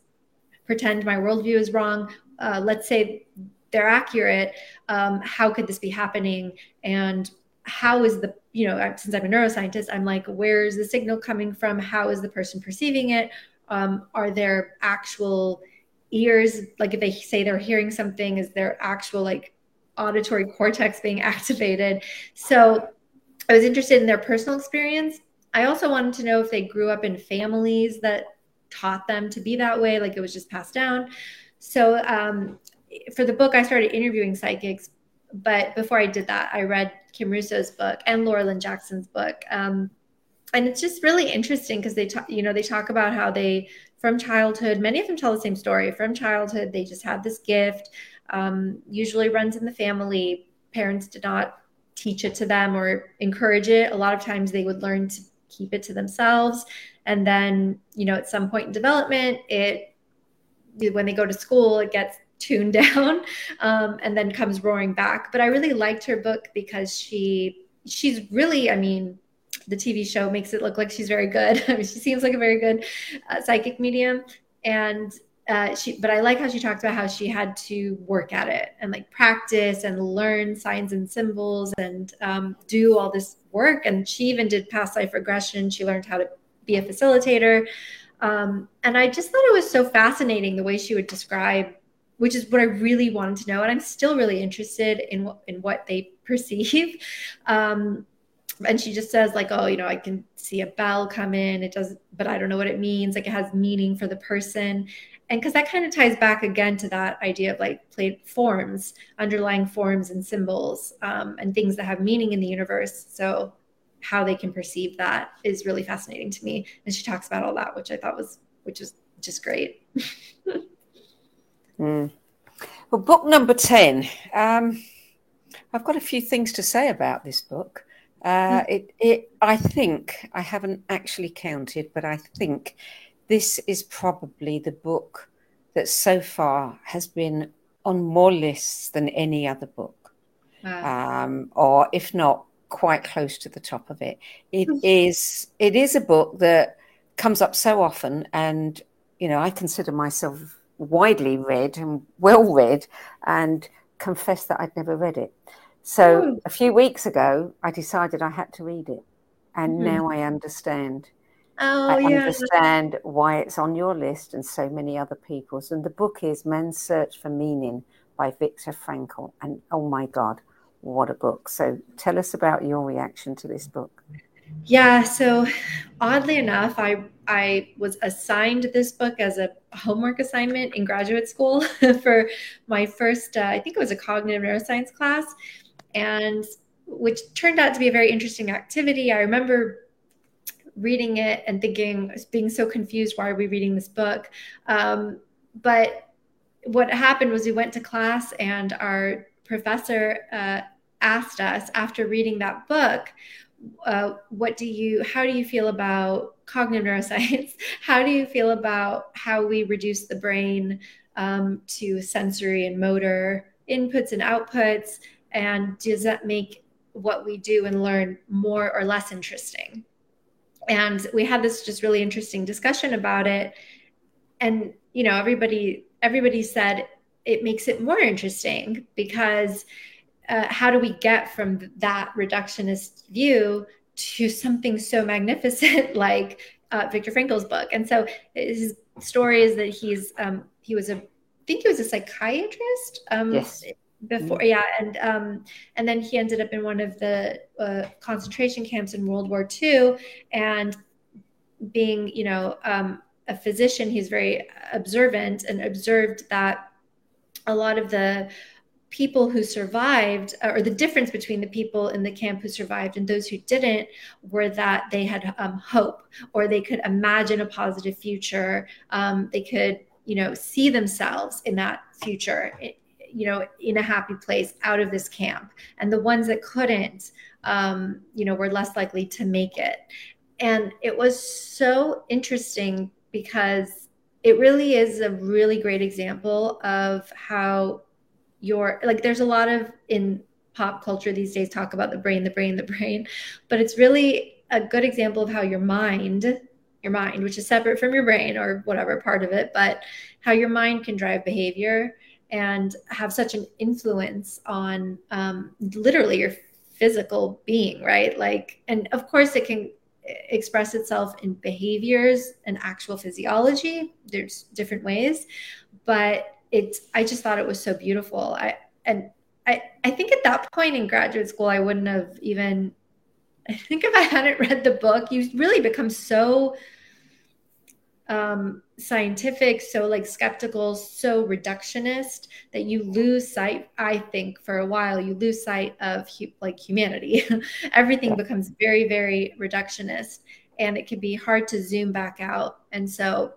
pretend my worldview is wrong. Uh, let's say they're accurate. Um, how could this be happening? And how is the, you know, since I'm a neuroscientist, I'm like, where is the signal coming from? How is the person perceiving it? Um, are there actual ears? Like if they say they're hearing something, is there actual like auditory cortex being activated? So I was interested in their personal experience. I also wanted to know if they grew up in families that taught them to be that way, like it was just passed down. So um, for the book, I started interviewing psychics. But before I did that, I read Kim Russo's book and Laura Lynne Jackson's book. Um, and it's just really interesting because they talk, you know, they talk about how they, from childhood, many of them tell the same story. From childhood, they just had this gift, um, usually runs in the family. Parents did not teach it to them or encourage it. A lot of times they would learn to keep it to themselves. And then, you know, at some point in development, it, when they go to school, it gets tuned down um, and then comes roaring back. But I really liked her book because she, she's really, I mean, the TV show makes it look like she's very good. I mean, she seems like a very good uh, psychic medium. And uh, she, but I like how she talked about how she had to work at it and like practice and learn signs and symbols and um, do all this work. And she even did past life regression. She learned how to be a facilitator. Um, and I just thought it was so fascinating the way she would describe, which is what I really wanted to know. And I'm still really interested in what, in what they perceive. Um, and she just says like oh you know i can see a bell come in it does but i don't know what it means like it has meaning for the person and because that kind of ties back again to that idea of like played forms underlying forms and symbols um, and things that have meaning in the universe so how they can perceive that is really fascinating to me and she talks about all that which i thought was which is just great mm. well book number 10 um, i've got a few things to say about this book uh, mm. it, it, I think I haven't actually counted, but I think this is probably the book that so far has been on more lists than any other book, wow. um, or if not, quite close to the top of it. It hmm. is it is a book that comes up so often, and you know I consider myself widely read and well read, and confess that I'd never read it. So hmm. a few weeks ago, I decided I had to read it, and mm-hmm. now I understand. Oh, I yeah. understand why it's on your list and so many other people's. And the book is Man's Search for Meaning by Viktor Frankl. And oh my God, what a book. So tell us about your reaction to this book. Yeah, so oddly enough, I I was assigned this book as a homework assignment in graduate school for my first uh, I think it was a cognitive neuroscience class and which turned out to be a very interesting activity. I remember reading it and thinking, being so confused, why are we reading this book? Um, but what happened was we went to class and our professor uh, asked us after reading that book, uh, what do you, how do you feel about cognitive neuroscience? How do you feel about how we reduce the brain um, to sensory and motor inputs and outputs? And does that make what we do and learn more or less interesting? and we had this just really interesting discussion about it and you know everybody everybody said it makes it more interesting because uh, how do we get from that reductionist view to something so magnificent like uh, Viktor Frankl's book? And so his story is that he's um, he was a I think he was a psychiatrist. Um, yes before mm-hmm. yeah and um and then he ended up in one of the uh, concentration camps in world war ii and being you know um, a physician he's very observant and observed that a lot of the people who survived or the difference between the people in the camp who survived and those who didn't were that they had um, hope or they could imagine a positive future. Um, they could you know see themselves in that future you know in a happy place out of this camp. And the ones that couldn't um, you know were less likely to make it. And it was so interesting because it really is a really great example of how your like there's a lot of in pop culture these days talk about the brain the brain the brain but it's really a good example of how your mind your mind which is separate from your brain or whatever part of it but how your mind can drive behavior and have such an influence on um, literally your physical being, right? Like, and of course, it can express itself in behaviors and actual physiology. There's different ways, but it's. I just thought it was so beautiful. I and I. I think at that point in graduate school, I wouldn't have even. I think if I hadn't read the book, you really become so um, scientific, so like skeptical, so reductionist that you lose sight. I think for a while you lose sight of hu- like humanity. Everything becomes very, very reductionist, and it can be hard to zoom back out. And so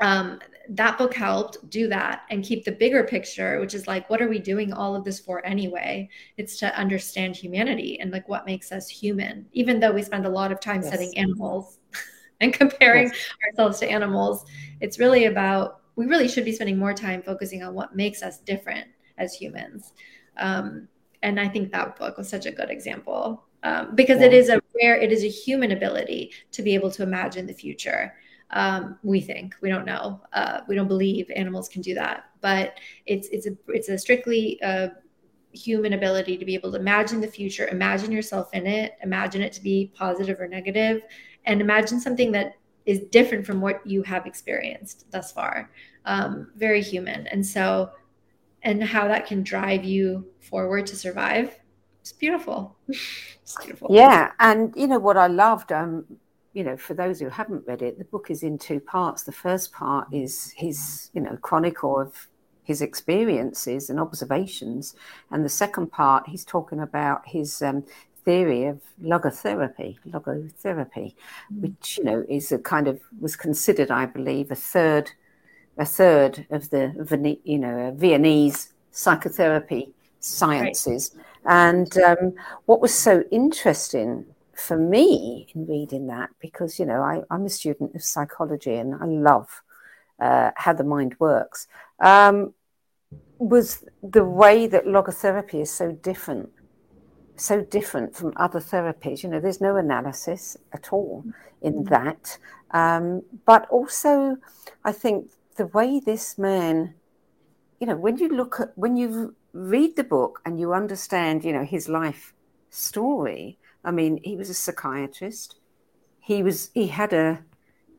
um, that book helped do that and keep the bigger picture, which is like, what are we doing all of this for anyway? It's to understand humanity and like what makes us human, even though we spend a lot of time yes. studying animals and comparing yes. ourselves to animals. It's really about, we really should be spending more time focusing on what makes us different as humans. Um, and I think that book was such a good example um, because yeah. it is a rare, it is a human ability to be able to imagine the future. Um, we think we don't know, uh, we don't believe animals can do that, but it's it's a it's a strictly uh, human ability to be able to imagine the future, imagine yourself in it, imagine it to be positive or negative, and imagine something that is different from what you have experienced thus far. Um, very human. And so, and how that can drive you forward to survive. it's beautiful. it's beautiful. Yeah, and you know what I loved. Um, you know, for those who haven't read it, the book is in two parts. The first part is his, you know, chronicle of his experiences and observations, and the second part he's talking about his um, theory of logotherapy, logotherapy, mm. which you know is a kind of was considered, I believe, a third, a third of the you know Viennese psychotherapy sciences. Right. And um, what was so interesting for me in reading that, because you know I, am a student of psychology and I love uh, how the mind works, um, was the way that logotherapy is so different so different from other therapies. You know, there's no analysis at all in mm-hmm. that. Um, but also, I think the way this man, you know, when you look at, when you read the book and you understand, you know, his life story, I mean, he was a psychiatrist. He was, he had a,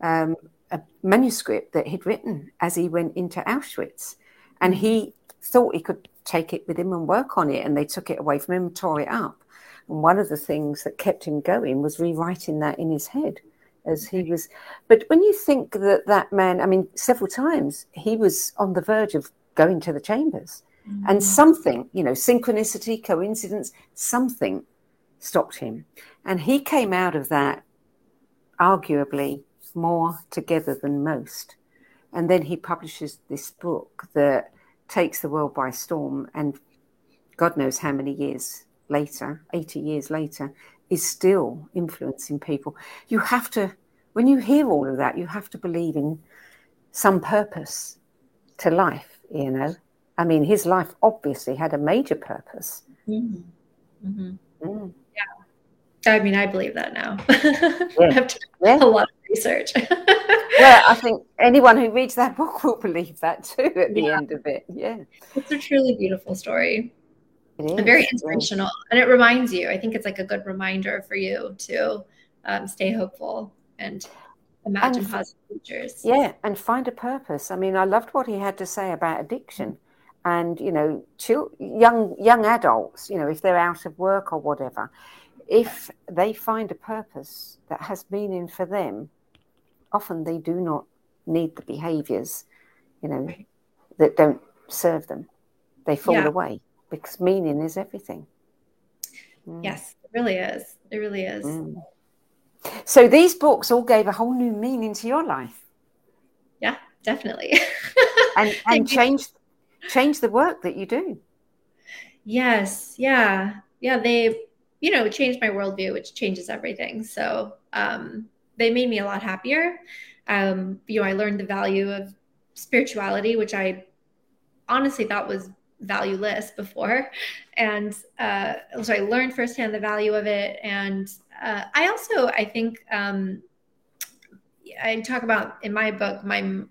um, a manuscript that he'd written as he went into Auschwitz. And he thought he could take it with him and work on it. And they took it away from him, tore it up. And one of the things that kept him going was rewriting that in his head as he was. But when you think that that man, I mean, several times he was on the verge of going to the chambers. Mm-hmm. And something, you know, synchronicity, coincidence, something stopped him. And he came out of that arguably more together than most. And then he publishes this book that takes the world by storm and God knows how many years later, 80 years later, is still influencing people. You have to, when you hear all of that, you have to believe in some purpose to life, you know. I mean, his life obviously had a major purpose. Mm-hmm. Mm-hmm. Mm. Yeah. I mean, I believe that now. Yeah. Yeah. a lot of research. well, I think anyone who reads that book will believe that too at the yeah. end of it. Yeah. It's a truly beautiful story. And very inspirational. And it reminds you, I think it's like a good reminder for you to um, stay hopeful and imagine and, positive futures. Yeah, and find a purpose. I mean, I loved what he had to say about addiction. And you know, young young adults, you know, if they're out of work or whatever, if they find a purpose that has meaning for them, often they do not need the behaviors, you know, that don't serve them. They fall yeah. away because meaning is everything. Mm. Yes, it really is. It really is. Mm. So these books all gave a whole new meaning to your life. Yeah, definitely. and and changed change the work that you do. Yes, yeah. Yeah, they you know, changed my worldview, which changes everything. So um they made me a lot happier. Um, you know, I learned the value of spirituality, which I honestly thought was valueless before. And uh, so I learned firsthand the value of it. And uh, I also, I think, um, I talk about in my book, my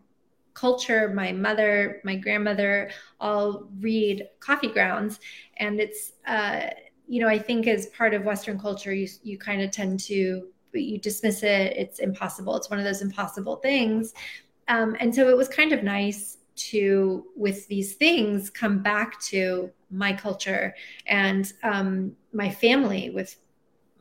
culture, my mother, my grandmother all read coffee grounds. And it's, uh, you know, I think as part of Western culture, you, you kind of tend to, you dismiss it. It's impossible. It's one of those impossible things. Um, and so it was kind of nice to with these things come back to my culture and um, my family with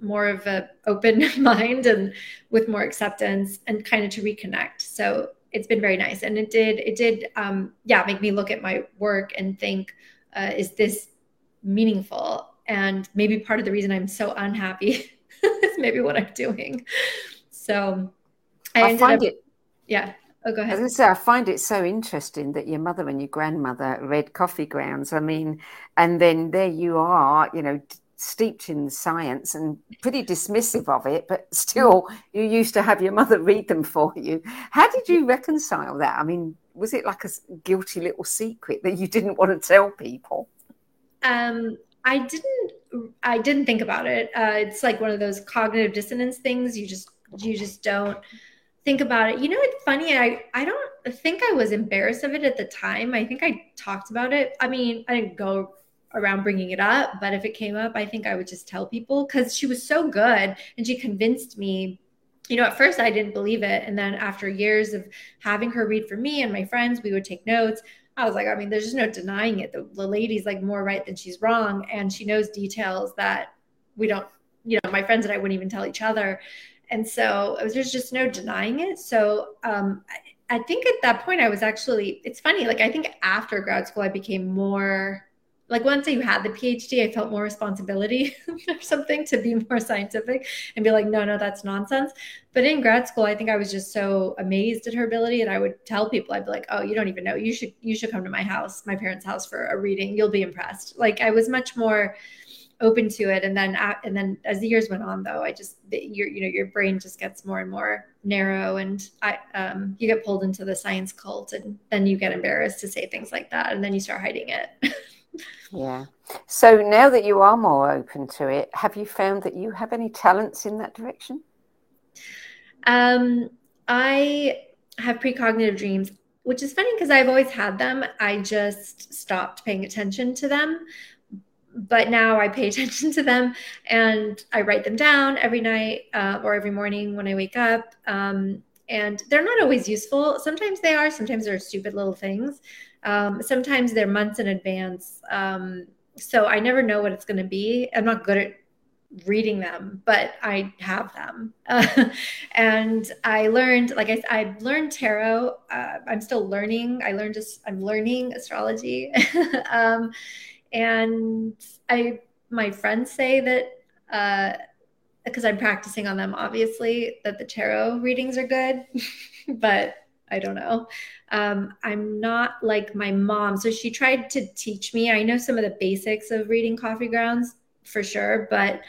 more of a open mind and with more acceptance and kind of to reconnect so it's been very nice and it did it did um, yeah make me look at my work and think uh, is this meaningful and maybe part of the reason i'm so unhappy is maybe what i'm doing so i, I find up, it yeah Oh, go ahead. As I say, I find it so interesting that your mother and your grandmother read coffee grounds. I mean, and then there you are, you know, steeped in science and pretty dismissive of it, but still, you used to have your mother read them for you. How did you reconcile that? I mean, was it like a guilty little secret that you didn't want to tell people? Um, I didn't. I didn't think about it. Uh, it's like one of those cognitive dissonance things. You just you just don't think about it. You know, it's funny. I I don't think I was embarrassed of it at the time. I think I talked about it. I mean, I didn't go around bringing it up, but if it came up, I think I would just tell people because she was so good and she convinced me. You know, at first I didn't believe it, and then after years of having her read for me and my friends, we would take notes. I was like, I mean, there's just no denying it. The, the lady's like more right than she's wrong. And she knows details that we don't, you know, my friends and I wouldn't even tell each other. And so there's just no denying it. So um, I, I think at that point, I was actually, it's funny, like, I think after grad school, I became more like once you had the PhD, I felt more responsibility or something to be more scientific and be like, no, no, that's nonsense. But in grad school, I think I was just so amazed at her ability, and I would tell people, I'd be like, oh, you don't even know, you should you should come to my house, my parents' house for a reading. You'll be impressed. Like I was much more open to it, and then and then as the years went on, though, I just your you know your brain just gets more and more narrow, and I um, you get pulled into the science cult, and then you get embarrassed to say things like that, and then you start hiding it. Yeah. So now that you are more open to it, have you found that you have any talents in that direction? Um, I have precognitive dreams, which is funny because I've always had them. I just stopped paying attention to them. But now I pay attention to them and I write them down every night uh, or every morning when I wake up. Um, and they're not always useful. Sometimes they are, sometimes they're stupid little things. Um, sometimes they're months in advance. Um, so I never know what it's going to be. I'm not good at reading them, but I have them. Uh, and I learned, like I, I learned tarot. Uh, I'm still learning. I learned just, I'm learning astrology. um, and I, my friends say that, uh, because I'm practicing on them, obviously, that the tarot readings are good, but I don't know. Um, I'm not like my mom. So she tried to teach me. I know some of the basics of reading coffee grounds for sure, but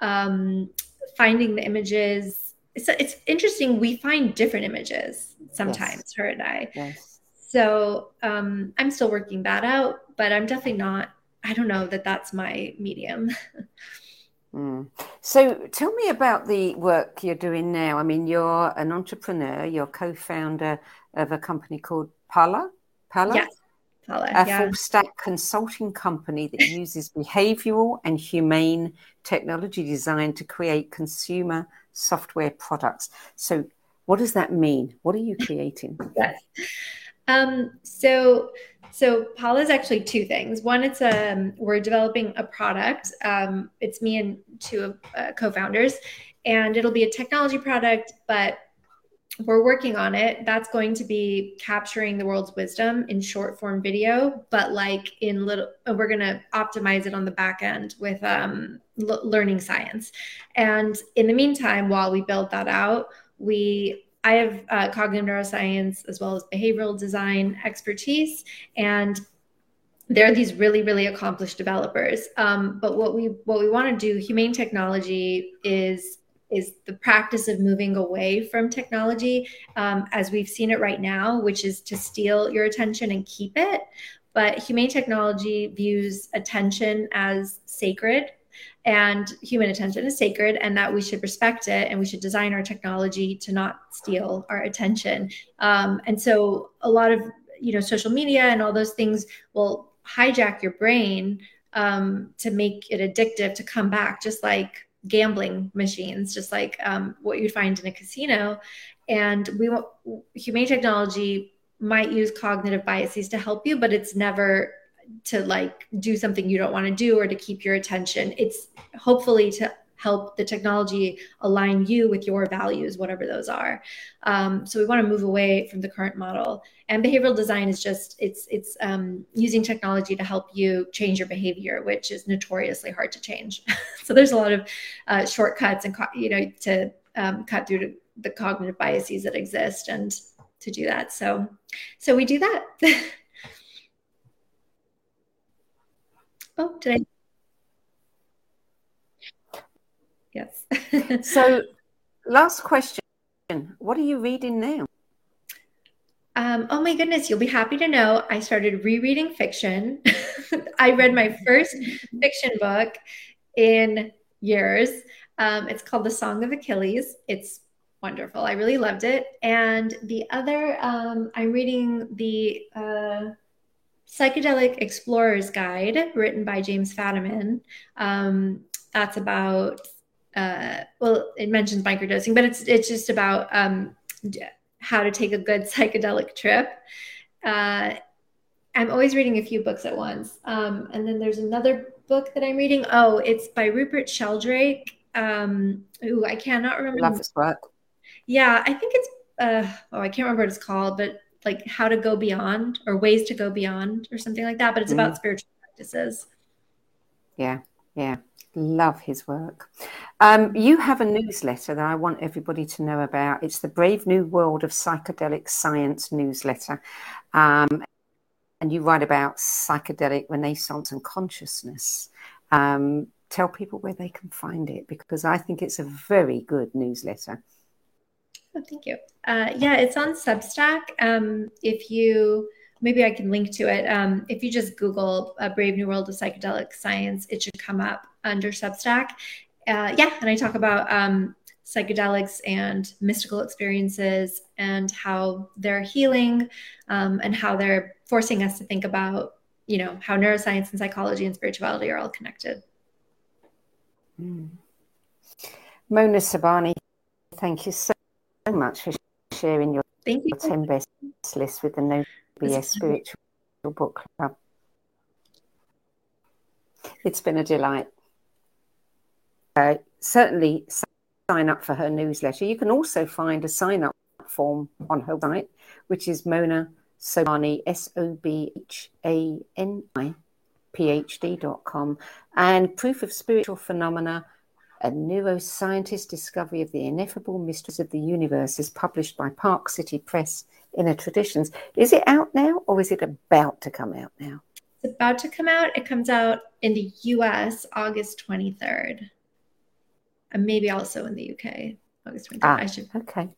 um, finding the images, it's, it's interesting. We find different images sometimes, yes. her and I. Yes. So um, I'm still working that out, but I'm definitely not, I don't know that that's my medium. Mm. So tell me about the work you're doing now. I mean, you're an entrepreneur, you're co-founder of a company called Pala. Pala? Yes. Pala, a yeah. full stack consulting company that uses behavioral and humane technology design to create consumer software products. So, what does that mean? What are you creating? yes. Um, so, so Pala is actually two things. One, it's um, we're developing a product. Um, it's me and two uh, co-founders, and it'll be a technology product, but we're working on it. That's going to be capturing the world's wisdom in short form video, but like in little, we're going to optimize it on the back end with um, l- learning science. And in the meantime, while we build that out, we I have uh, cognitive neuroscience as well as behavioral design expertise, and they're these really really accomplished developers. Um, but what we what we want to do, humane technology, is is the practice of moving away from technology um, as we've seen it right now, which is to steal your attention and keep it. But humane technology views attention as sacred and human attention is sacred and that we should respect it and we should design our technology to not steal our attention. Um, and so a lot of you know social media and all those things will hijack your brain um, to make it addictive to come back just like gambling machines just like um, what you'd find in a casino. And we want humane technology might use cognitive biases to help you but it's never to like do something you don't want to do or to keep your attention. It's hopefully to help the technology align you with your values, whatever those are. Um, so we want to move away from the current model. And behavioral design is just it's it's um, using technology to help you change your behavior, which is notoriously hard to change. so there's a lot of uh, shortcuts and you know to um, cut through the cognitive biases that exist and to do that. So so we do that. Oh, did I? Yes. so, last question. What are you reading now? Um, oh my goodness, you'll be happy to know I started rereading fiction. I read my first fiction book in years. Um, it's called The Song of Achilles. It's wonderful. I really loved it. And the other, um, I'm reading the uh, Psychedelic Explorer's Guide, written by James Fadiman. Um, that's about uh, well, it mentions microdosing, but it's it's just about um, how to take a good psychedelic trip. Uh, I'm always reading a few books at once. Um, and then there's another book that I'm reading. Oh, it's by Rupert Sheldrake. Um, who I cannot remember. Love his work. Yeah, I think it's uh, oh, I can't remember what it's called, but like how to go beyond or ways to go beyond or something like that. But it's mm. about spiritual practices. Yeah, yeah. Love his work. Um, you have a newsletter that I want everybody to know about. It's the Brave New World of Psychedelic Science newsletter. Um, and you write about psychedelic renaissance and consciousness. Um, tell people where they can find it because I think it's a very good newsletter. Oh, thank you. Uh, yeah, it's on Substack. Um, if you maybe I can link to it. Um, if you just Google a Brave New World of Psychedelic Science, it should come up under Substack. Uh, yeah, and I talk about um, psychedelics and mystical experiences and how they're healing um, and how they're forcing us to think about, you know, how neuroscience and psychology and spirituality are all connected. Mm. Mona Sobhani, thank you so much for sharing your, thank you. 10 best list with the No BS Spiritual Book Club. It's been a delight. Uh, certainly sign up for her newsletter. You can also find a sign up form on her site, which is Mona Sobhani, S O B H A N I, PhD.com, and Proof of Spiritual Phenomena, a neuroscientist discovery of the ineffable mysteries of the universe, is published by Park City Press Inner Traditions. Is it out now or is it about to come out now? It's about to come out. It comes out in the US August 23rd. And maybe also in the UK August 23rd. Ah, I should. Okay.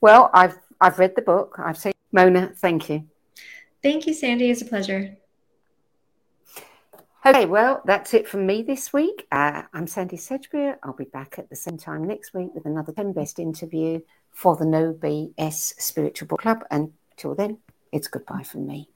Well, I've I've read the book. I've seen Mona. Thank you. Thank you, Sandy. It's a pleasure. Okay, well, that's it from me this week. Uh, I'm Sandy Sedgbeer. I'll be back at the same time next week with another 10 best interview for the No BS Spiritual Book Club. And until then, it's goodbye from me.